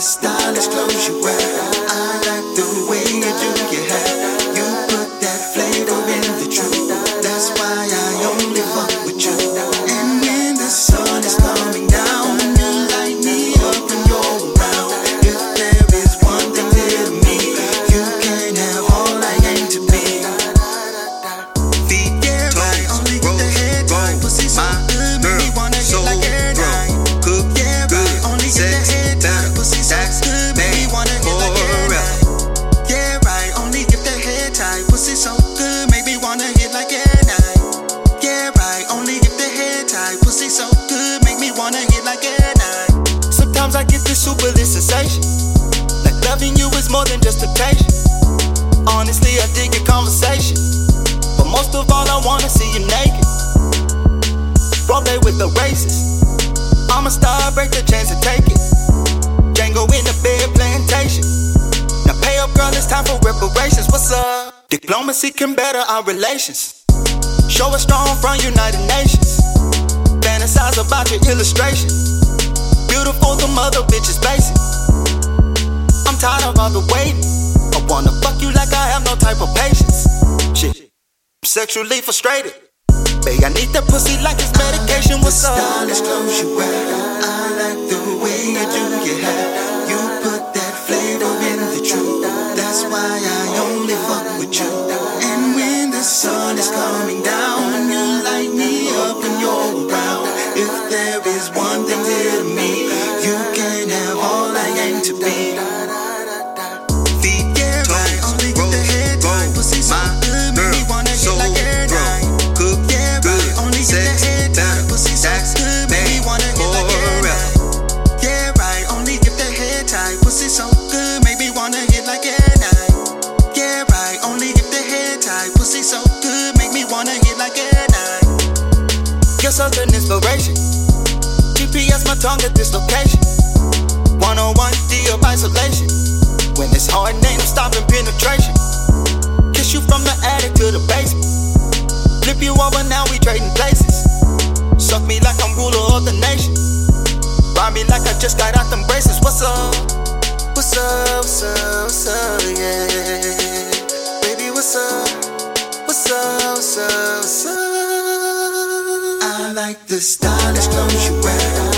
stylish clothes you wear. I like the way you do your hair. I get this super lit sensation. Like loving you is more than just temptation. Honestly, I dig your conversation. But most of all, I wanna see you naked. Roleplay with the racist. I'm a star, break the chance to take it. Django in the bed plantation. Now pay up, girl, it's time for reparations. What's up? Diplomacy can better our relations. Show us strong from United Nations. Fantasize about your illustration. Beautiful, the mother bitch is basic. I'm tired of all the waiting. I wanna fuck you like I have no type of patience. Shit, I'm sexually frustrated. Babe, I need that pussy like it's medication. What's up? Stylish clothes you wear. Like air night. You're such an inspiration. GPS my tongue at this location. One on one D of isolation. When it's hard, no stopping penetration. Kiss you from the attic to the basement. Flip you over, now we trading places. Suck me like I'm ruler of the nation. Ride me like I just got out them braces. What's up? What's up? What's up? What's up? Yeah. Baby, what's up? What's up? What's up? What's up? I like the stylish clothes you wear.